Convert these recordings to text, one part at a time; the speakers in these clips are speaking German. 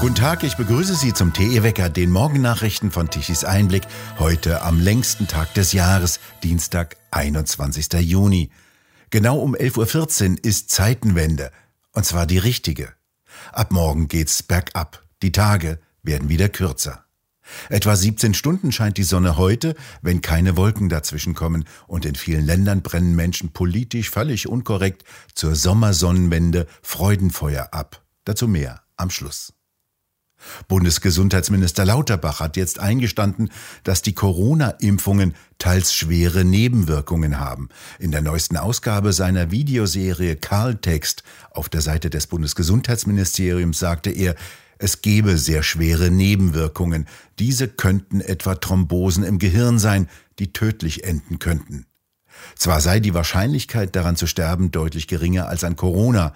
Guten Tag, ich begrüße Sie zum TE-Wecker, den Morgennachrichten von Tichys Einblick, heute am längsten Tag des Jahres, Dienstag, 21. Juni. Genau um 11.14 Uhr ist Zeitenwende, und zwar die richtige. Ab morgen geht's bergab, die Tage werden wieder kürzer. Etwa 17 Stunden scheint die Sonne heute, wenn keine Wolken dazwischen kommen, und in vielen Ländern brennen Menschen politisch völlig unkorrekt zur Sommersonnenwende Freudenfeuer ab. Dazu mehr am Schluss. Bundesgesundheitsminister Lauterbach hat jetzt eingestanden, dass die Corona-Impfungen teils schwere Nebenwirkungen haben. In der neuesten Ausgabe seiner Videoserie Karl-Text auf der Seite des Bundesgesundheitsministeriums sagte er, es gebe sehr schwere Nebenwirkungen. Diese könnten etwa Thrombosen im Gehirn sein, die tödlich enden könnten. Zwar sei die Wahrscheinlichkeit daran zu sterben deutlich geringer als an Corona,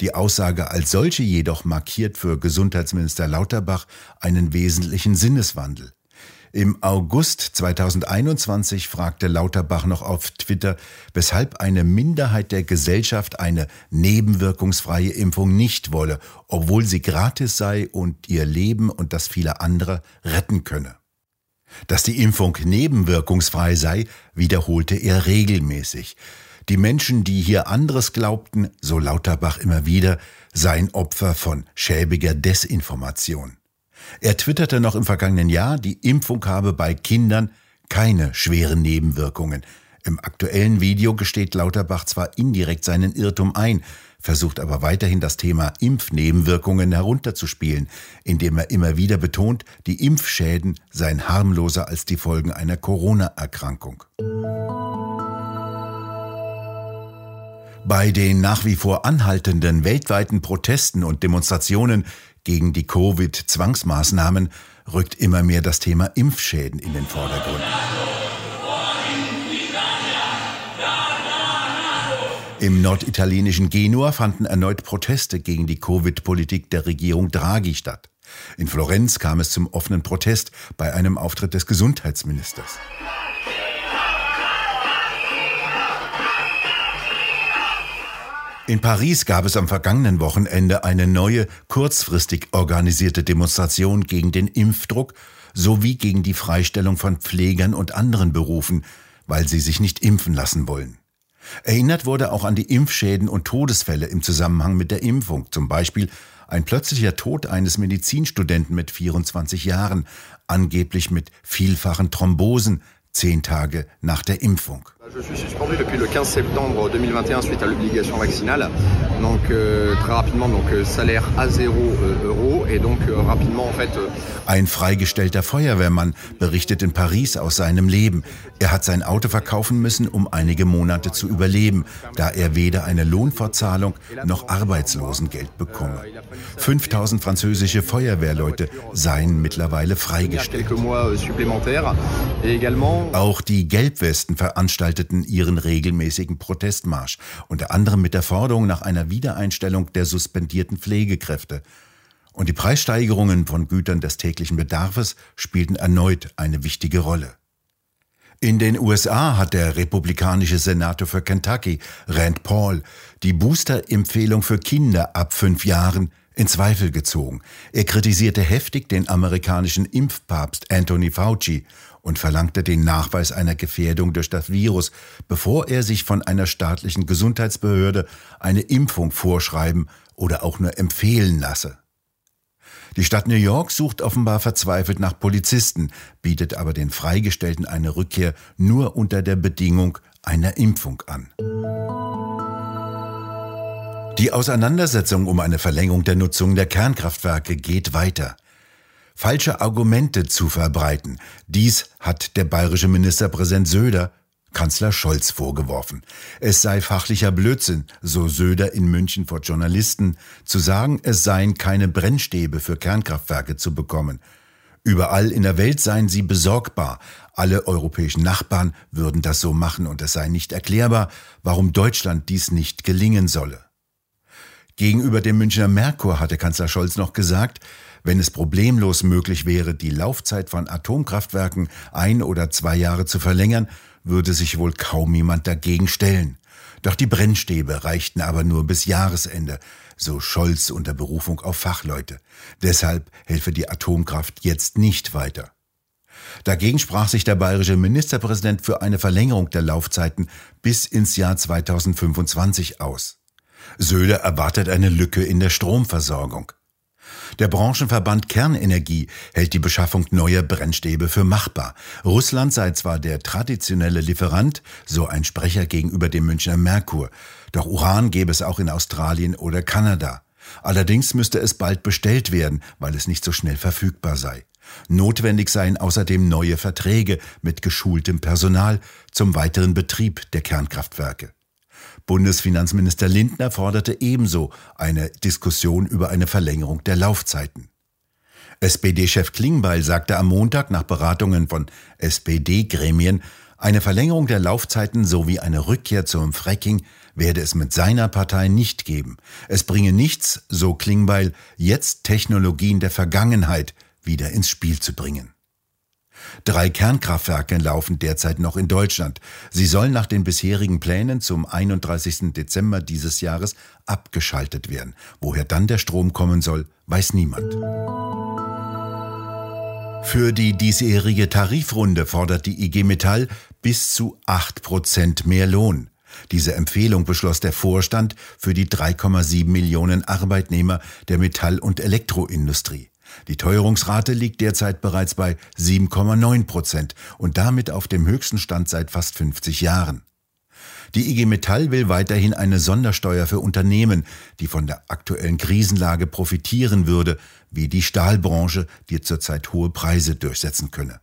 die Aussage als solche jedoch markiert für Gesundheitsminister Lauterbach einen wesentlichen Sinneswandel. Im August 2021 fragte Lauterbach noch auf Twitter, weshalb eine Minderheit der Gesellschaft eine nebenwirkungsfreie Impfung nicht wolle, obwohl sie gratis sei und ihr Leben und das vieler anderer retten könne. Dass die Impfung nebenwirkungsfrei sei, wiederholte er regelmäßig. Die Menschen, die hier anderes glaubten, so Lauterbach immer wieder, seien Opfer von schäbiger Desinformation. Er twitterte noch im vergangenen Jahr, die Impfung habe bei Kindern keine schweren Nebenwirkungen. Im aktuellen Video gesteht Lauterbach zwar indirekt seinen Irrtum ein, versucht aber weiterhin das Thema Impfnebenwirkungen herunterzuspielen, indem er immer wieder betont, die Impfschäden seien harmloser als die Folgen einer Corona-Erkrankung. Bei den nach wie vor anhaltenden weltweiten Protesten und Demonstrationen gegen die Covid-Zwangsmaßnahmen rückt immer mehr das Thema Impfschäden in den Vordergrund. Im norditalienischen Genua fanden erneut Proteste gegen die Covid-Politik der Regierung Draghi statt. In Florenz kam es zum offenen Protest bei einem Auftritt des Gesundheitsministers. In Paris gab es am vergangenen Wochenende eine neue, kurzfristig organisierte Demonstration gegen den Impfdruck sowie gegen die Freistellung von Pflegern und anderen Berufen, weil sie sich nicht impfen lassen wollen. Erinnert wurde auch an die Impfschäden und Todesfälle im Zusammenhang mit der Impfung, zum Beispiel ein plötzlicher Tod eines Medizinstudenten mit 24 Jahren, angeblich mit vielfachen Thrombosen, zehn Tage nach der Impfung. Je suis suspendu depuis le 15 septembre 2021 suite à l'obligation vaccinale. Donc euh, très rapidement donc euh, salaire à 0 euh, Euro et donc euh, rapidement en fait. Euh, Ein freigestellter Feuerwehrmann berichtet in Paris aus seinem Leben. Er hat sein Auto verkaufen müssen, um einige Monate zu überleben, da er weder eine Lohnfortzahlung noch Arbeitslosengeld bekomme. 5000 französische Feuerwehrleute seien mittlerweile freigestellt. Euh, Auch die Gelbwesten veranstalteten ihren regelmäßigen Protestmarsch, unter anderem mit der Forderung nach einer Wiedereinstellung der suspendierten Pflegekräfte. Und die Preissteigerungen von Gütern des täglichen Bedarfes spielten erneut eine wichtige Rolle. In den USA hat der republikanische Senator für Kentucky, Rand Paul, die Booster-Empfehlung für Kinder ab fünf Jahren in Zweifel gezogen. Er kritisierte heftig den amerikanischen Impfpapst Anthony Fauci und verlangte den Nachweis einer Gefährdung durch das Virus, bevor er sich von einer staatlichen Gesundheitsbehörde eine Impfung vorschreiben oder auch nur empfehlen lasse. Die Stadt New York sucht offenbar verzweifelt nach Polizisten, bietet aber den Freigestellten eine Rückkehr nur unter der Bedingung einer Impfung an. Die Auseinandersetzung um eine Verlängerung der Nutzung der Kernkraftwerke geht weiter. Falsche Argumente zu verbreiten, dies hat der bayerische Ministerpräsident Söder Kanzler Scholz vorgeworfen. Es sei fachlicher Blödsinn, so Söder in München vor Journalisten, zu sagen, es seien keine Brennstäbe für Kernkraftwerke zu bekommen. Überall in der Welt seien sie besorgbar. Alle europäischen Nachbarn würden das so machen und es sei nicht erklärbar, warum Deutschland dies nicht gelingen solle. Gegenüber dem Münchner Merkur hatte Kanzler Scholz noch gesagt, wenn es problemlos möglich wäre, die Laufzeit von Atomkraftwerken ein oder zwei Jahre zu verlängern, würde sich wohl kaum jemand dagegen stellen. Doch die Brennstäbe reichten aber nur bis Jahresende, so Scholz unter Berufung auf Fachleute. Deshalb helfe die Atomkraft jetzt nicht weiter. Dagegen sprach sich der bayerische Ministerpräsident für eine Verlängerung der Laufzeiten bis ins Jahr 2025 aus. Söder erwartet eine Lücke in der Stromversorgung. Der Branchenverband Kernenergie hält die Beschaffung neuer Brennstäbe für machbar. Russland sei zwar der traditionelle Lieferant, so ein Sprecher gegenüber dem Münchner Merkur, doch Uran gäbe es auch in Australien oder Kanada. Allerdings müsste es bald bestellt werden, weil es nicht so schnell verfügbar sei. Notwendig seien außerdem neue Verträge mit geschultem Personal zum weiteren Betrieb der Kernkraftwerke. Bundesfinanzminister Lindner forderte ebenso eine Diskussion über eine Verlängerung der Laufzeiten. SPD-Chef Klingbeil sagte am Montag nach Beratungen von SPD-Gremien, eine Verlängerung der Laufzeiten sowie eine Rückkehr zum Fracking werde es mit seiner Partei nicht geben. Es bringe nichts, so Klingbeil, jetzt Technologien der Vergangenheit wieder ins Spiel zu bringen. Drei Kernkraftwerke laufen derzeit noch in Deutschland. Sie sollen nach den bisherigen Plänen zum 31. Dezember dieses Jahres abgeschaltet werden. Woher dann der Strom kommen soll, weiß niemand. Für die diesjährige Tarifrunde fordert die IG Metall bis zu 8 Prozent mehr Lohn. Diese Empfehlung beschloss der Vorstand für die 3,7 Millionen Arbeitnehmer der Metall- und Elektroindustrie. Die Teuerungsrate liegt derzeit bereits bei 7,9 Prozent und damit auf dem höchsten Stand seit fast 50 Jahren. Die IG Metall will weiterhin eine Sondersteuer für Unternehmen, die von der aktuellen Krisenlage profitieren würde, wie die Stahlbranche, die zurzeit hohe Preise durchsetzen könne.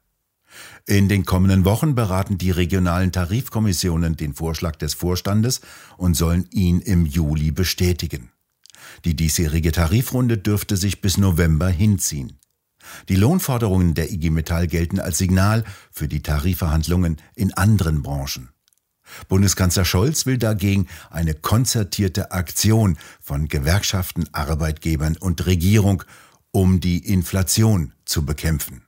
In den kommenden Wochen beraten die regionalen Tarifkommissionen den Vorschlag des Vorstandes und sollen ihn im Juli bestätigen. Die diesjährige Tarifrunde dürfte sich bis November hinziehen. Die Lohnforderungen der IG Metall gelten als Signal für die Tarifverhandlungen in anderen Branchen. Bundeskanzler Scholz will dagegen eine konzertierte Aktion von Gewerkschaften, Arbeitgebern und Regierung, um die Inflation zu bekämpfen.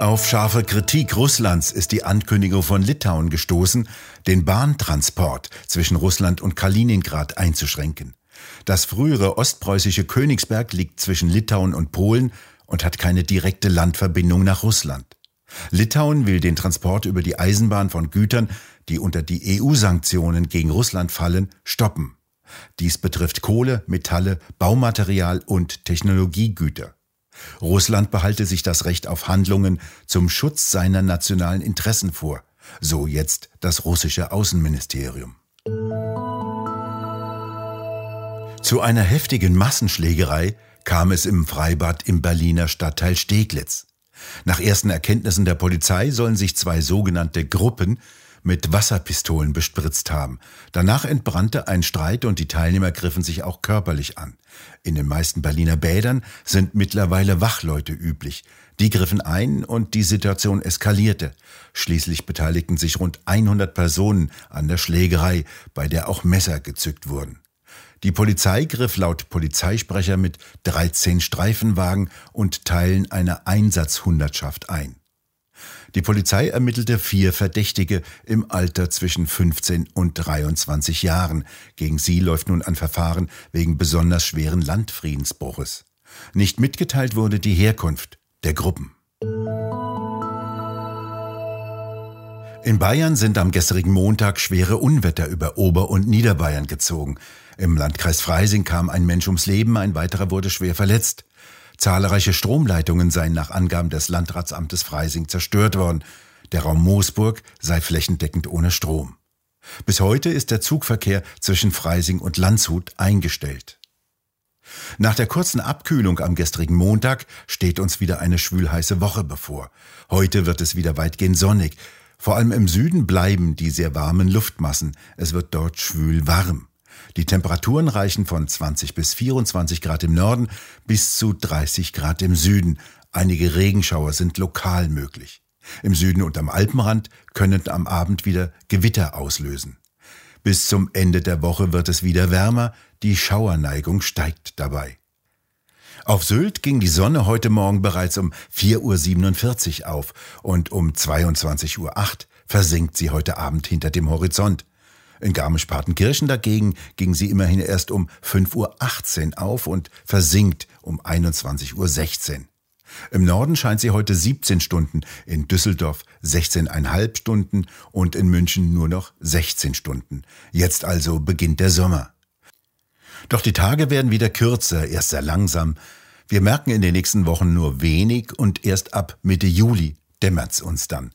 Auf scharfe Kritik Russlands ist die Ankündigung von Litauen gestoßen, den Bahntransport zwischen Russland und Kaliningrad einzuschränken. Das frühere ostpreußische Königsberg liegt zwischen Litauen und Polen und hat keine direkte Landverbindung nach Russland. Litauen will den Transport über die Eisenbahn von Gütern, die unter die EU-Sanktionen gegen Russland fallen, stoppen. Dies betrifft Kohle, Metalle, Baumaterial und Technologiegüter. Russland behalte sich das Recht auf Handlungen zum Schutz seiner nationalen Interessen vor, so jetzt das russische Außenministerium. Zu einer heftigen Massenschlägerei kam es im Freibad im Berliner Stadtteil Steglitz. Nach ersten Erkenntnissen der Polizei sollen sich zwei sogenannte Gruppen mit Wasserpistolen bespritzt haben. Danach entbrannte ein Streit und die Teilnehmer griffen sich auch körperlich an. In den meisten Berliner Bädern sind mittlerweile Wachleute üblich. Die griffen ein und die Situation eskalierte. Schließlich beteiligten sich rund 100 Personen an der Schlägerei, bei der auch Messer gezückt wurden. Die Polizei griff laut Polizeisprecher mit 13 Streifenwagen und Teilen einer Einsatzhundertschaft ein. Die Polizei ermittelte vier Verdächtige im Alter zwischen 15 und 23 Jahren. Gegen sie läuft nun ein Verfahren wegen besonders schweren Landfriedensbruches. Nicht mitgeteilt wurde die Herkunft der Gruppen. In Bayern sind am gestrigen Montag schwere Unwetter über Ober- und Niederbayern gezogen. Im Landkreis Freising kam ein Mensch ums Leben, ein weiterer wurde schwer verletzt. Zahlreiche Stromleitungen seien nach Angaben des Landratsamtes Freising zerstört worden. Der Raum Moosburg sei flächendeckend ohne Strom. Bis heute ist der Zugverkehr zwischen Freising und Landshut eingestellt. Nach der kurzen Abkühlung am gestrigen Montag steht uns wieder eine schwülheiße Woche bevor. Heute wird es wieder weitgehend sonnig. Vor allem im Süden bleiben die sehr warmen Luftmassen. Es wird dort schwül warm. Die Temperaturen reichen von 20 bis 24 Grad im Norden bis zu 30 Grad im Süden. Einige Regenschauer sind lokal möglich. Im Süden und am Alpenrand können am Abend wieder Gewitter auslösen. Bis zum Ende der Woche wird es wieder wärmer, die Schauerneigung steigt dabei. Auf Sylt ging die Sonne heute Morgen bereits um 4.47 Uhr auf und um 22.08 Uhr versinkt sie heute Abend hinter dem Horizont. In Garmisch-Partenkirchen dagegen ging sie immerhin erst um 5.18 Uhr auf und versinkt um 21.16 Uhr. Im Norden scheint sie heute 17 Stunden, in Düsseldorf 16,5 Stunden und in München nur noch 16 Stunden. Jetzt also beginnt der Sommer. Doch die Tage werden wieder kürzer, erst sehr langsam. Wir merken in den nächsten Wochen nur wenig und erst ab Mitte Juli dämmert's uns dann.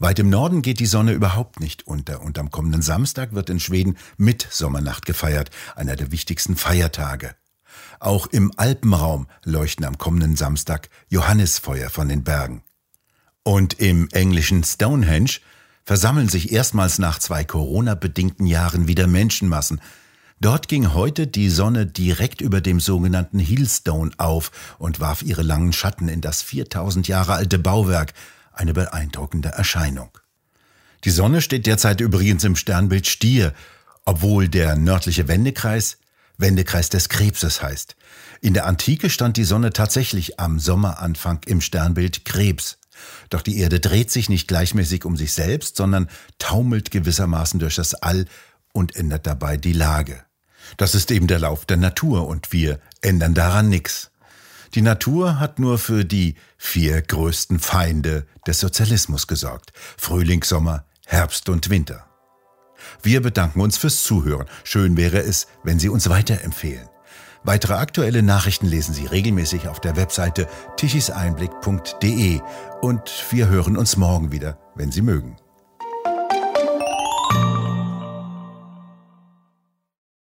Weit im Norden geht die Sonne überhaupt nicht unter und am kommenden Samstag wird in Schweden Mitsommernacht gefeiert, einer der wichtigsten Feiertage. Auch im Alpenraum leuchten am kommenden Samstag Johannisfeuer von den Bergen. Und im englischen Stonehenge versammeln sich erstmals nach zwei Corona-bedingten Jahren wieder Menschenmassen. Dort ging heute die Sonne direkt über dem sogenannten Hillstone auf und warf ihre langen Schatten in das 4000 Jahre alte Bauwerk, eine beeindruckende Erscheinung. Die Sonne steht derzeit übrigens im Sternbild Stier, obwohl der nördliche Wendekreis Wendekreis des Krebses heißt. In der Antike stand die Sonne tatsächlich am Sommeranfang im Sternbild Krebs. Doch die Erde dreht sich nicht gleichmäßig um sich selbst, sondern taumelt gewissermaßen durch das All und ändert dabei die Lage. Das ist eben der Lauf der Natur und wir ändern daran nichts. Die Natur hat nur für die vier größten Feinde des Sozialismus gesorgt. Frühling, Sommer, Herbst und Winter. Wir bedanken uns fürs Zuhören. Schön wäre es, wenn Sie uns weiterempfehlen. Weitere aktuelle Nachrichten lesen Sie regelmäßig auf der Webseite tichiseinblick.de und wir hören uns morgen wieder, wenn Sie mögen.